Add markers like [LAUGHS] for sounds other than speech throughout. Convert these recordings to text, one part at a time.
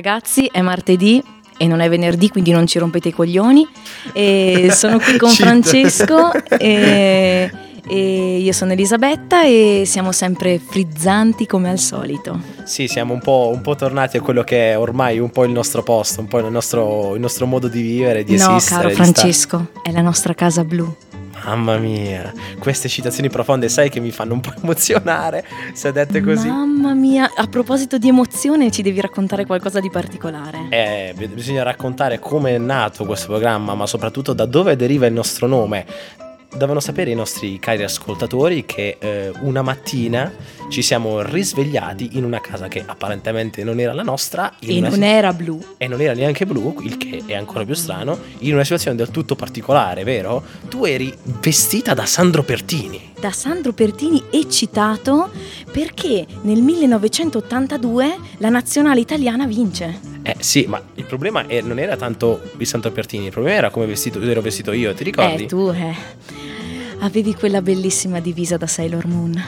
ragazzi, è martedì e non è venerdì, quindi non ci rompete i coglioni. E sono qui con [LAUGHS] Francesco [LAUGHS] e, e io sono Elisabetta e siamo sempre frizzanti come al solito. Sì, siamo un po', un po' tornati a quello che è ormai un po' il nostro posto, un po' il nostro, il nostro modo di vivere, di no, esistere. caro di Francesco, è la nostra casa blu. Mamma mia, queste citazioni profonde sai che mi fanno un po' emozionare, se dette così. Mamma mia, a proposito di emozione ci devi raccontare qualcosa di particolare. Eh, bisogna raccontare come è nato questo programma, ma soprattutto da dove deriva il nostro nome. Devono sapere i nostri cari ascoltatori che eh, una mattina ci siamo risvegliati in una casa che apparentemente non era la nostra. E non si- era blu. e non era neanche blu, il che è ancora più strano, in una situazione del tutto particolare, vero? Tu eri vestita da Sandro Pertini. Da Sandro Pertini eccitato perché nel 1982 la nazionale italiana vince. Eh sì, ma il problema è- non era tanto il Sandro Pertini, il problema era come vestito, ero vestito io, ti ricordi? Eh, tu, eh. Avevi quella bellissima divisa da Sailor Moon.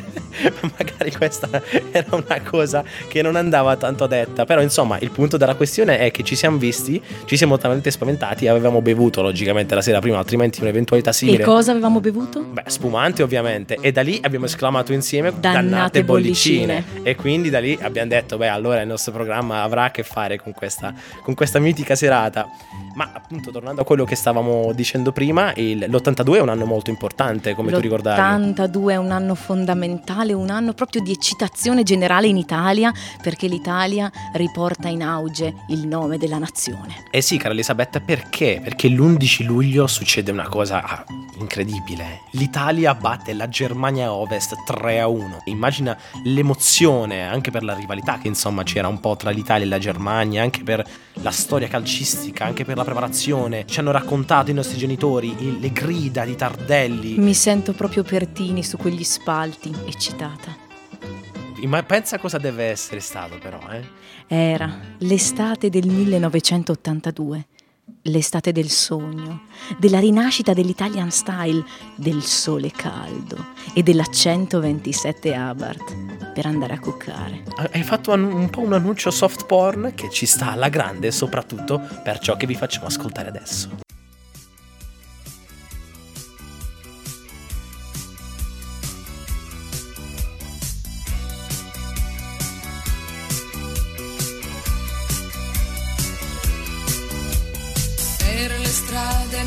[LAUGHS] [LAUGHS] Magari questa era una cosa che non andava tanto detta, però insomma il punto della questione è che ci siamo visti, ci siamo talmente spaventati avevamo bevuto logicamente la sera prima, altrimenti un'eventualità simile. E cosa avevamo bevuto? Beh, spumante ovviamente, e da lì abbiamo esclamato insieme Dannate bollicine. E quindi da lì abbiamo detto, beh, allora il nostro programma avrà a che fare con questa, con questa mitica serata. Ma appunto, tornando a quello che stavamo dicendo prima, il- l'82 è un anno molto importante, come tu ricordavi. L'82 è un anno fondamentale, un anno proprio di eccitazione generale in Italia perché l'Italia riporta in auge il nome della nazione. Eh sì, cara Elisabetta, perché? Perché l'11 luglio succede una cosa ah, incredibile. L'Italia batte la Germania Ovest 3 a 1. Immagina l'emozione, anche per la rivalità che insomma c'era un po' tra l'Italia e la Germania, anche per la storia calcistica, anche per la preparazione. Ci hanno raccontato i nostri genitori le grida di Tardelli. Mi sento proprio Pertini su quegli spalti, eccitata. Ma pensa cosa deve essere stato però, eh? Era l'estate del 1982, l'estate del sogno, della rinascita dell'Italian style, del sole caldo e della 127 Abarth per andare a cuccare. Hai fatto un po' un annuncio soft porn che ci sta alla grande, soprattutto per ciò che vi facciamo ascoltare adesso.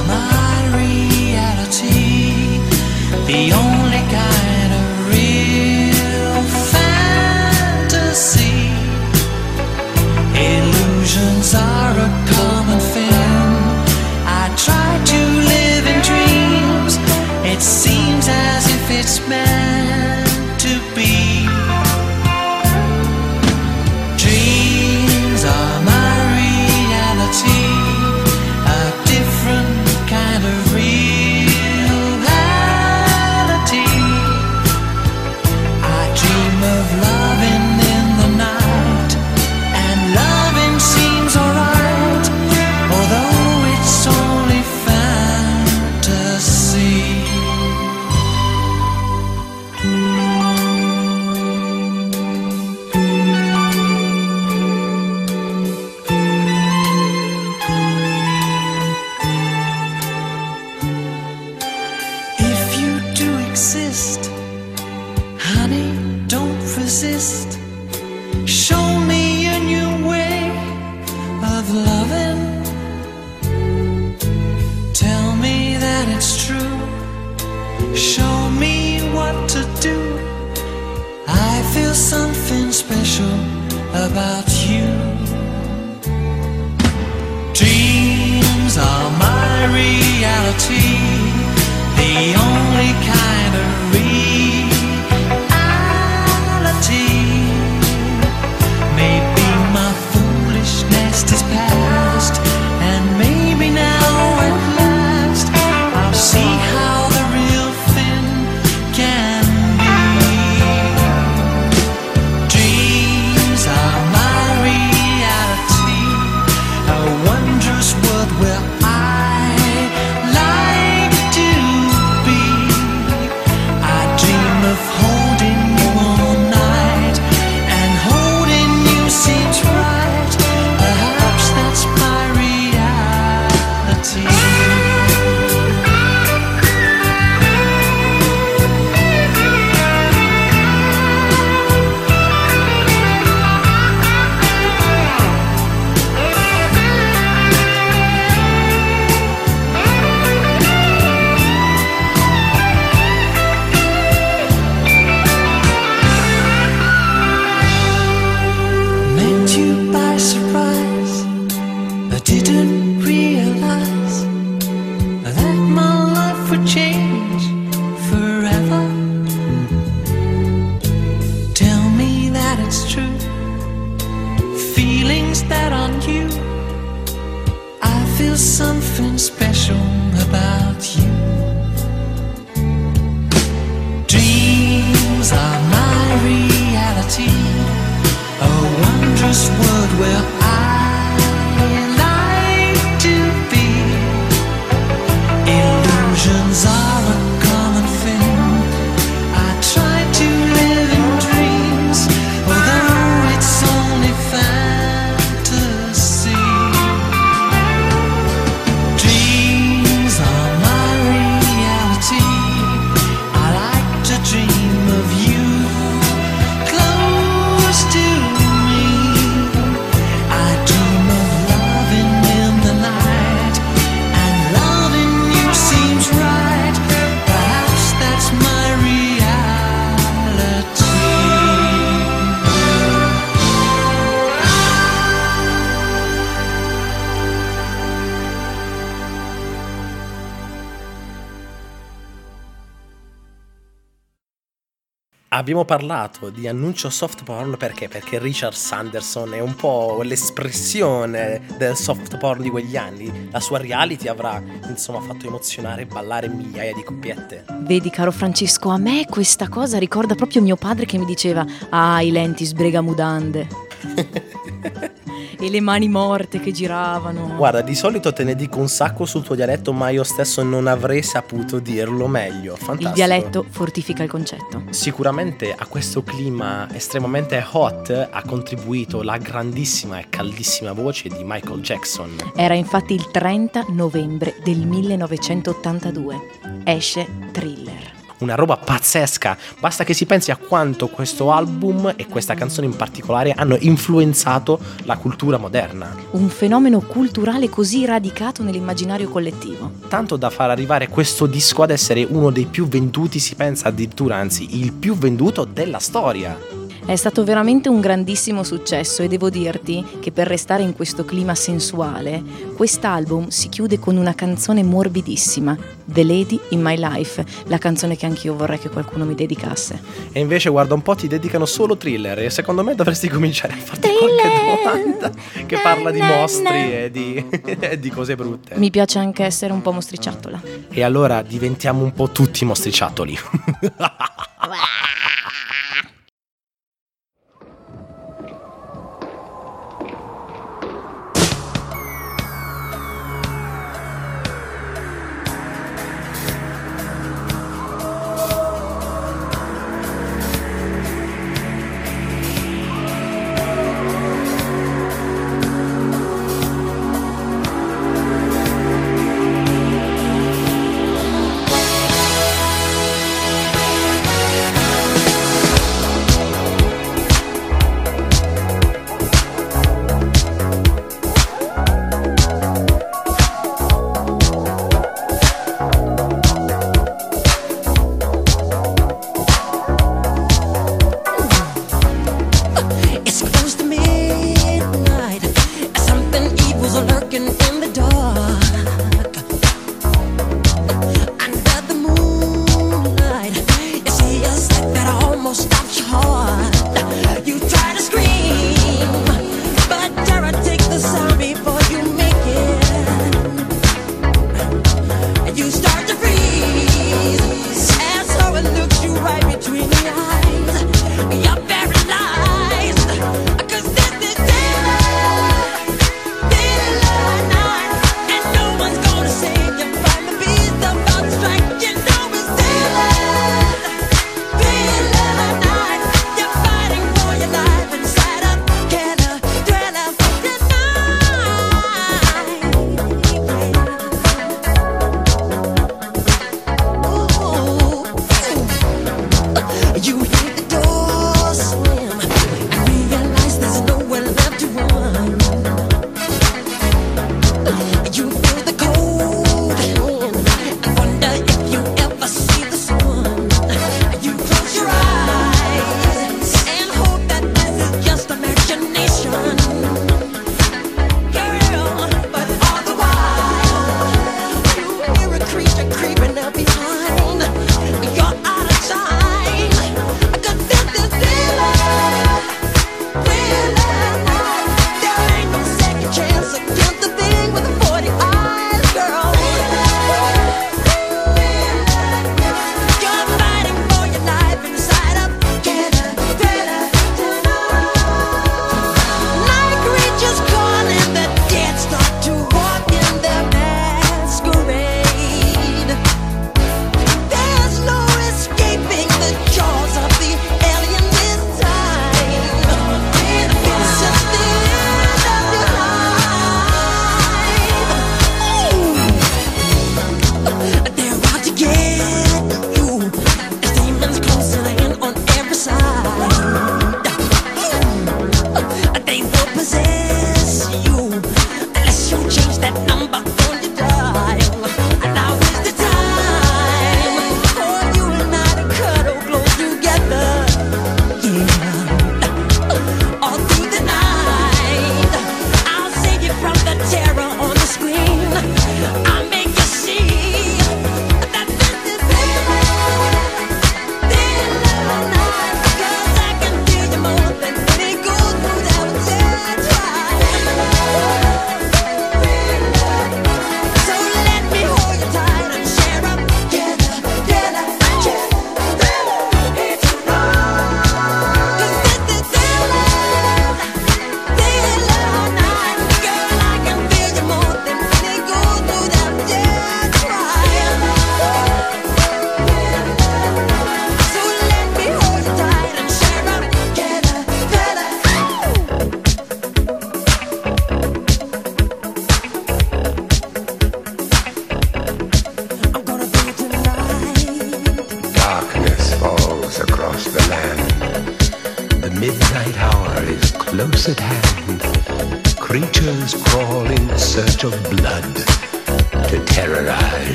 unreality. The only Abbiamo parlato di annuncio soft porn perché? Perché Richard Sanderson è un po' l'espressione del soft porn di quegli anni. La sua reality avrà insomma fatto emozionare e ballare migliaia di coppiette. Vedi caro Francesco, a me questa cosa ricorda proprio mio padre che mi diceva "Ah, i lenti sbrega mudande". [LAUGHS] e le mani morte che giravano. Guarda, di solito te ne dico un sacco sul tuo dialetto, ma io stesso non avrei saputo dirlo meglio. Fantastico. Il dialetto fortifica il concetto. Sicuramente a questo clima estremamente hot ha contribuito la grandissima e caldissima voce di Michael Jackson. Era infatti il 30 novembre del 1982. Esce Thriller una roba pazzesca. Basta che si pensi a quanto questo album e questa canzone in particolare hanno influenzato la cultura moderna. Un fenomeno culturale così radicato nell'immaginario collettivo. Tanto da far arrivare questo disco ad essere uno dei più venduti, si pensa addirittura, anzi, il più venduto della storia. È stato veramente un grandissimo successo e devo dirti che per restare in questo clima sensuale, quest'album si chiude con una canzone morbidissima, The Lady in My Life, la canzone che anch'io vorrei che qualcuno mi dedicasse. E invece guarda un po' ti dedicano solo thriller e secondo me dovresti cominciare a farti thriller. qualche domanda che parla di mostri e di, [LAUGHS] e di cose brutte. Mi piace anche essere un po' mostriciattola. E allora diventiamo un po' tutti mostriciattoli. [LAUGHS]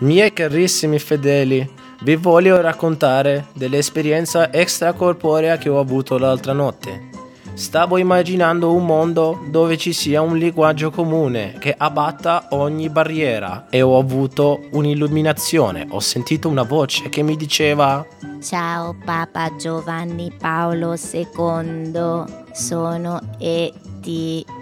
Miei carissimi fedeli, vi voglio raccontare dell'esperienza extracorporea che ho avuto l'altra notte. Stavo immaginando un mondo dove ci sia un linguaggio comune che abbatta ogni barriera e ho avuto un'illuminazione. Ho sentito una voce che mi diceva Ciao Papa Giovanni Paolo II, sono E.T.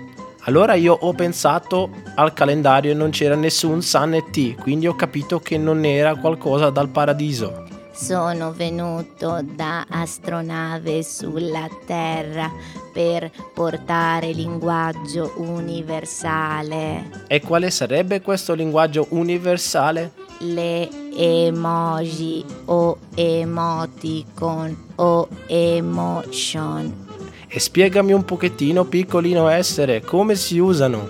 Allora io ho pensato al calendario e non c'era nessun Sun e T, quindi ho capito che non era qualcosa dal paradiso. Sono venuto da astronave sulla Terra per portare linguaggio universale. E quale sarebbe questo linguaggio universale? Le emoji o emoticon o emotion. E spiegami un pochettino, piccolino essere, come si usano?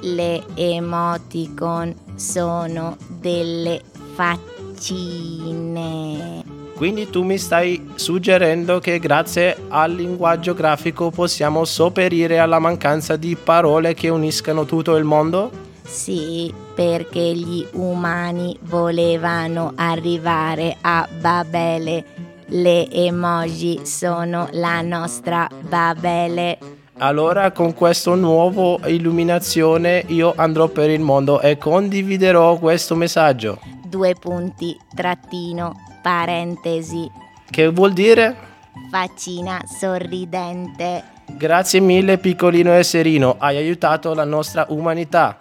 Le emoticon sono delle faccine. Quindi tu mi stai suggerendo che grazie al linguaggio grafico possiamo sopperire alla mancanza di parole che uniscano tutto il mondo? Sì, perché gli umani volevano arrivare a Babele. Le emoji sono la nostra Babele. Allora con questa nuova illuminazione io andrò per il mondo e condividerò questo messaggio. Due punti, trattino, parentesi. Che vuol dire? Faccina sorridente. Grazie mille piccolino esserino, hai aiutato la nostra umanità.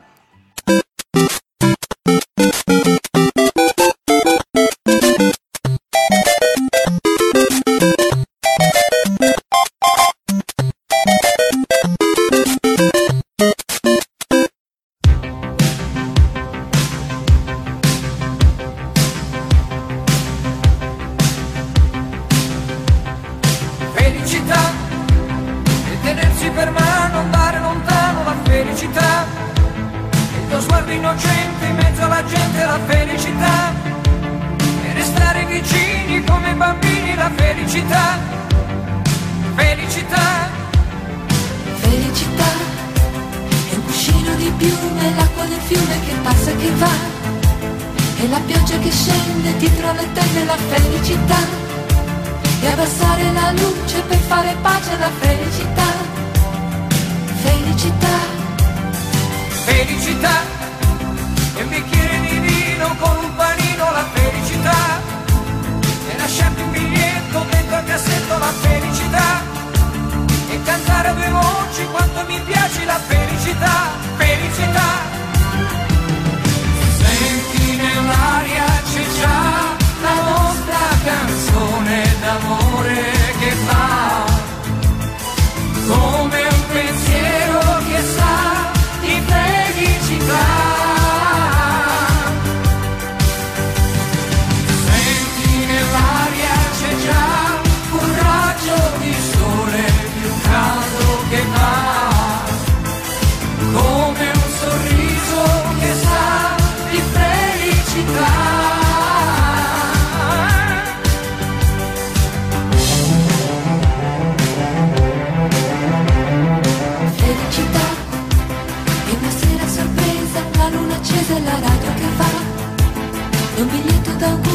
della radio che fa. Un biglietto da un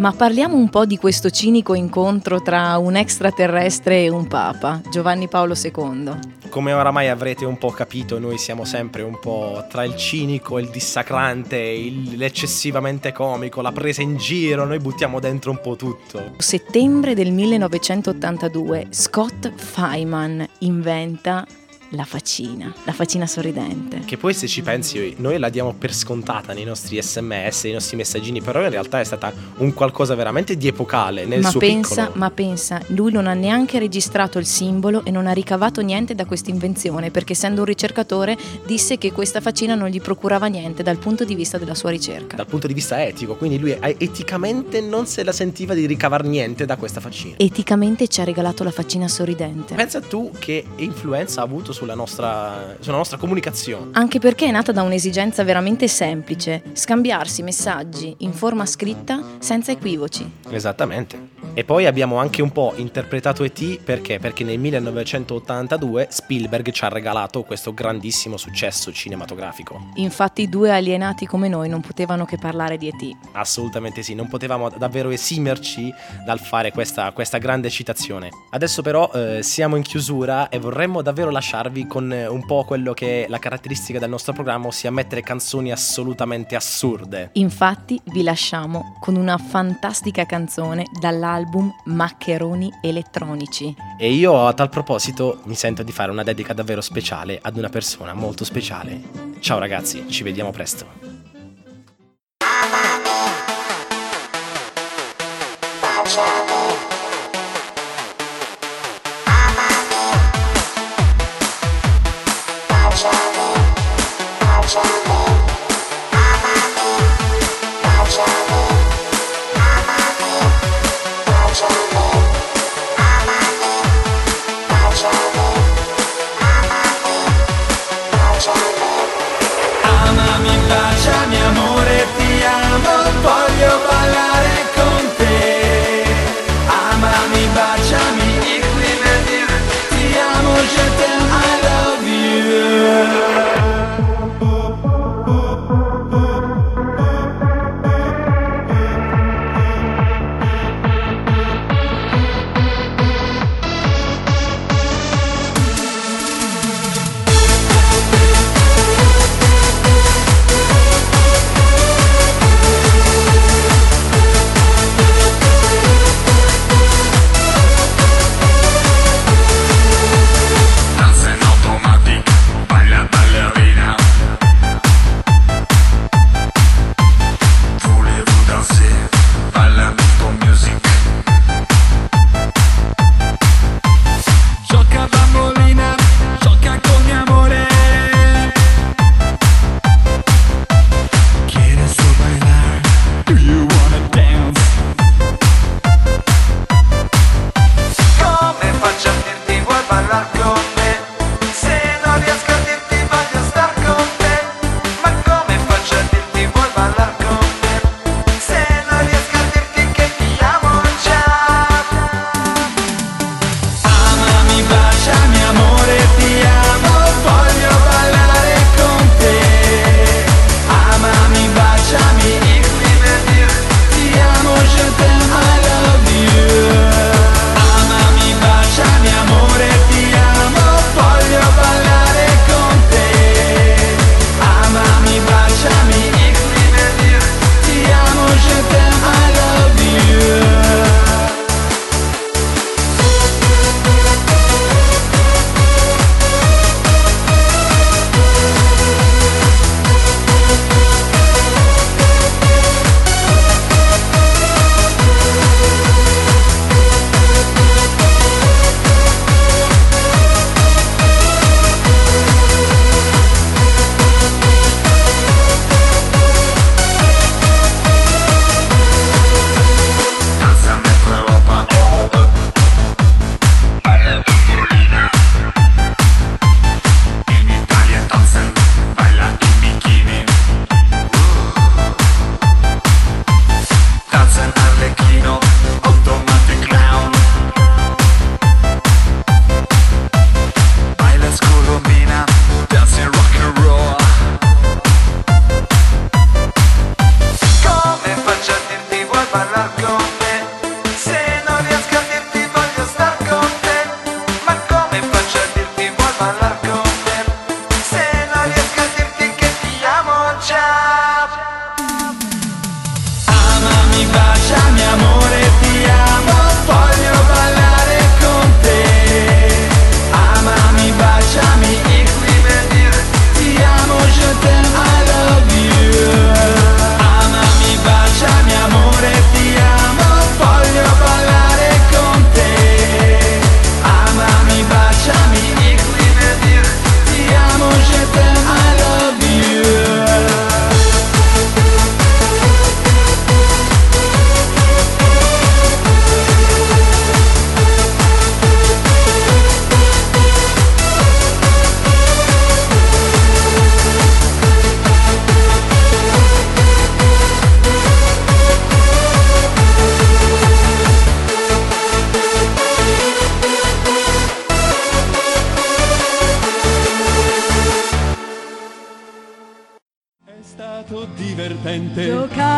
Ma parliamo un po' di questo cinico incontro tra un extraterrestre e un papa, Giovanni Paolo II. Come oramai avrete un po' capito, noi siamo sempre un po' tra il cinico, il dissacrante, il- l'eccessivamente comico, la presa in giro, noi buttiamo dentro un po' tutto. Settembre del 1982, Scott Feynman inventa la faccina, la faccina sorridente. Che poi se ci pensi noi la diamo per scontata nei nostri sms, nei nostri messaggini, però in realtà è stata un qualcosa veramente di epocale nel Ma suo pensa, piccolo. ma pensa, lui non ha neanche registrato il simbolo e non ha ricavato niente da questa invenzione, perché essendo un ricercatore disse che questa faccina non gli procurava niente dal punto di vista della sua ricerca. Dal punto di vista etico, quindi lui eticamente non se la sentiva di ricavar niente da questa faccina. Eticamente ci ha regalato la faccina sorridente. Pensa tu che influenza ha avuto sulla nostra, sulla nostra comunicazione. Anche perché è nata da un'esigenza veramente semplice, scambiarsi messaggi in forma scritta senza equivoci. Esattamente. E poi abbiamo anche un po' interpretato E.T. perché? Perché nel 1982 Spielberg ci ha regalato questo grandissimo successo cinematografico. Infatti due alienati come noi non potevano che parlare di E.T. Assolutamente sì, non potevamo davvero esimerci dal fare questa, questa grande citazione. Adesso però eh, siamo in chiusura e vorremmo davvero lasciarvi con eh, un po' quello che è la caratteristica del nostro programma, ossia mettere canzoni assolutamente assurde. Infatti vi lasciamo con una fantastica canzone dall'album Maccheroni elettronici. E io a tal proposito mi sento di fare una dedica davvero speciale ad una persona molto speciale. Ciao ragazzi, ci vediamo presto.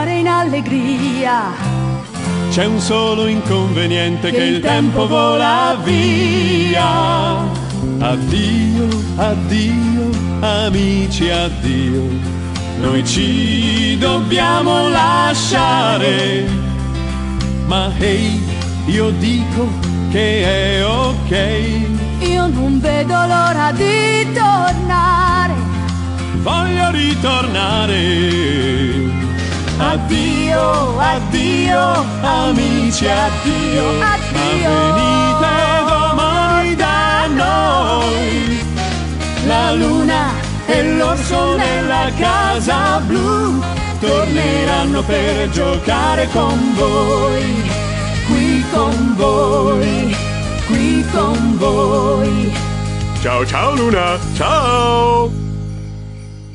Giocare in allegria. C'è un solo inconveniente che, il tempo vola via. Addio, addio, amici, addio. Noi ci dobbiamo lasciare. Ma hey, io dico che è ok. Io non vedo l'ora di tornare. Voglio ritornare. Addio, addio, amici, addio. Addio. Ma venite domani da noi. La luna e l'orso nella casa blu torneranno per giocare con voi. Qui con voi, qui con voi. Ciao ciao Luna, ciao!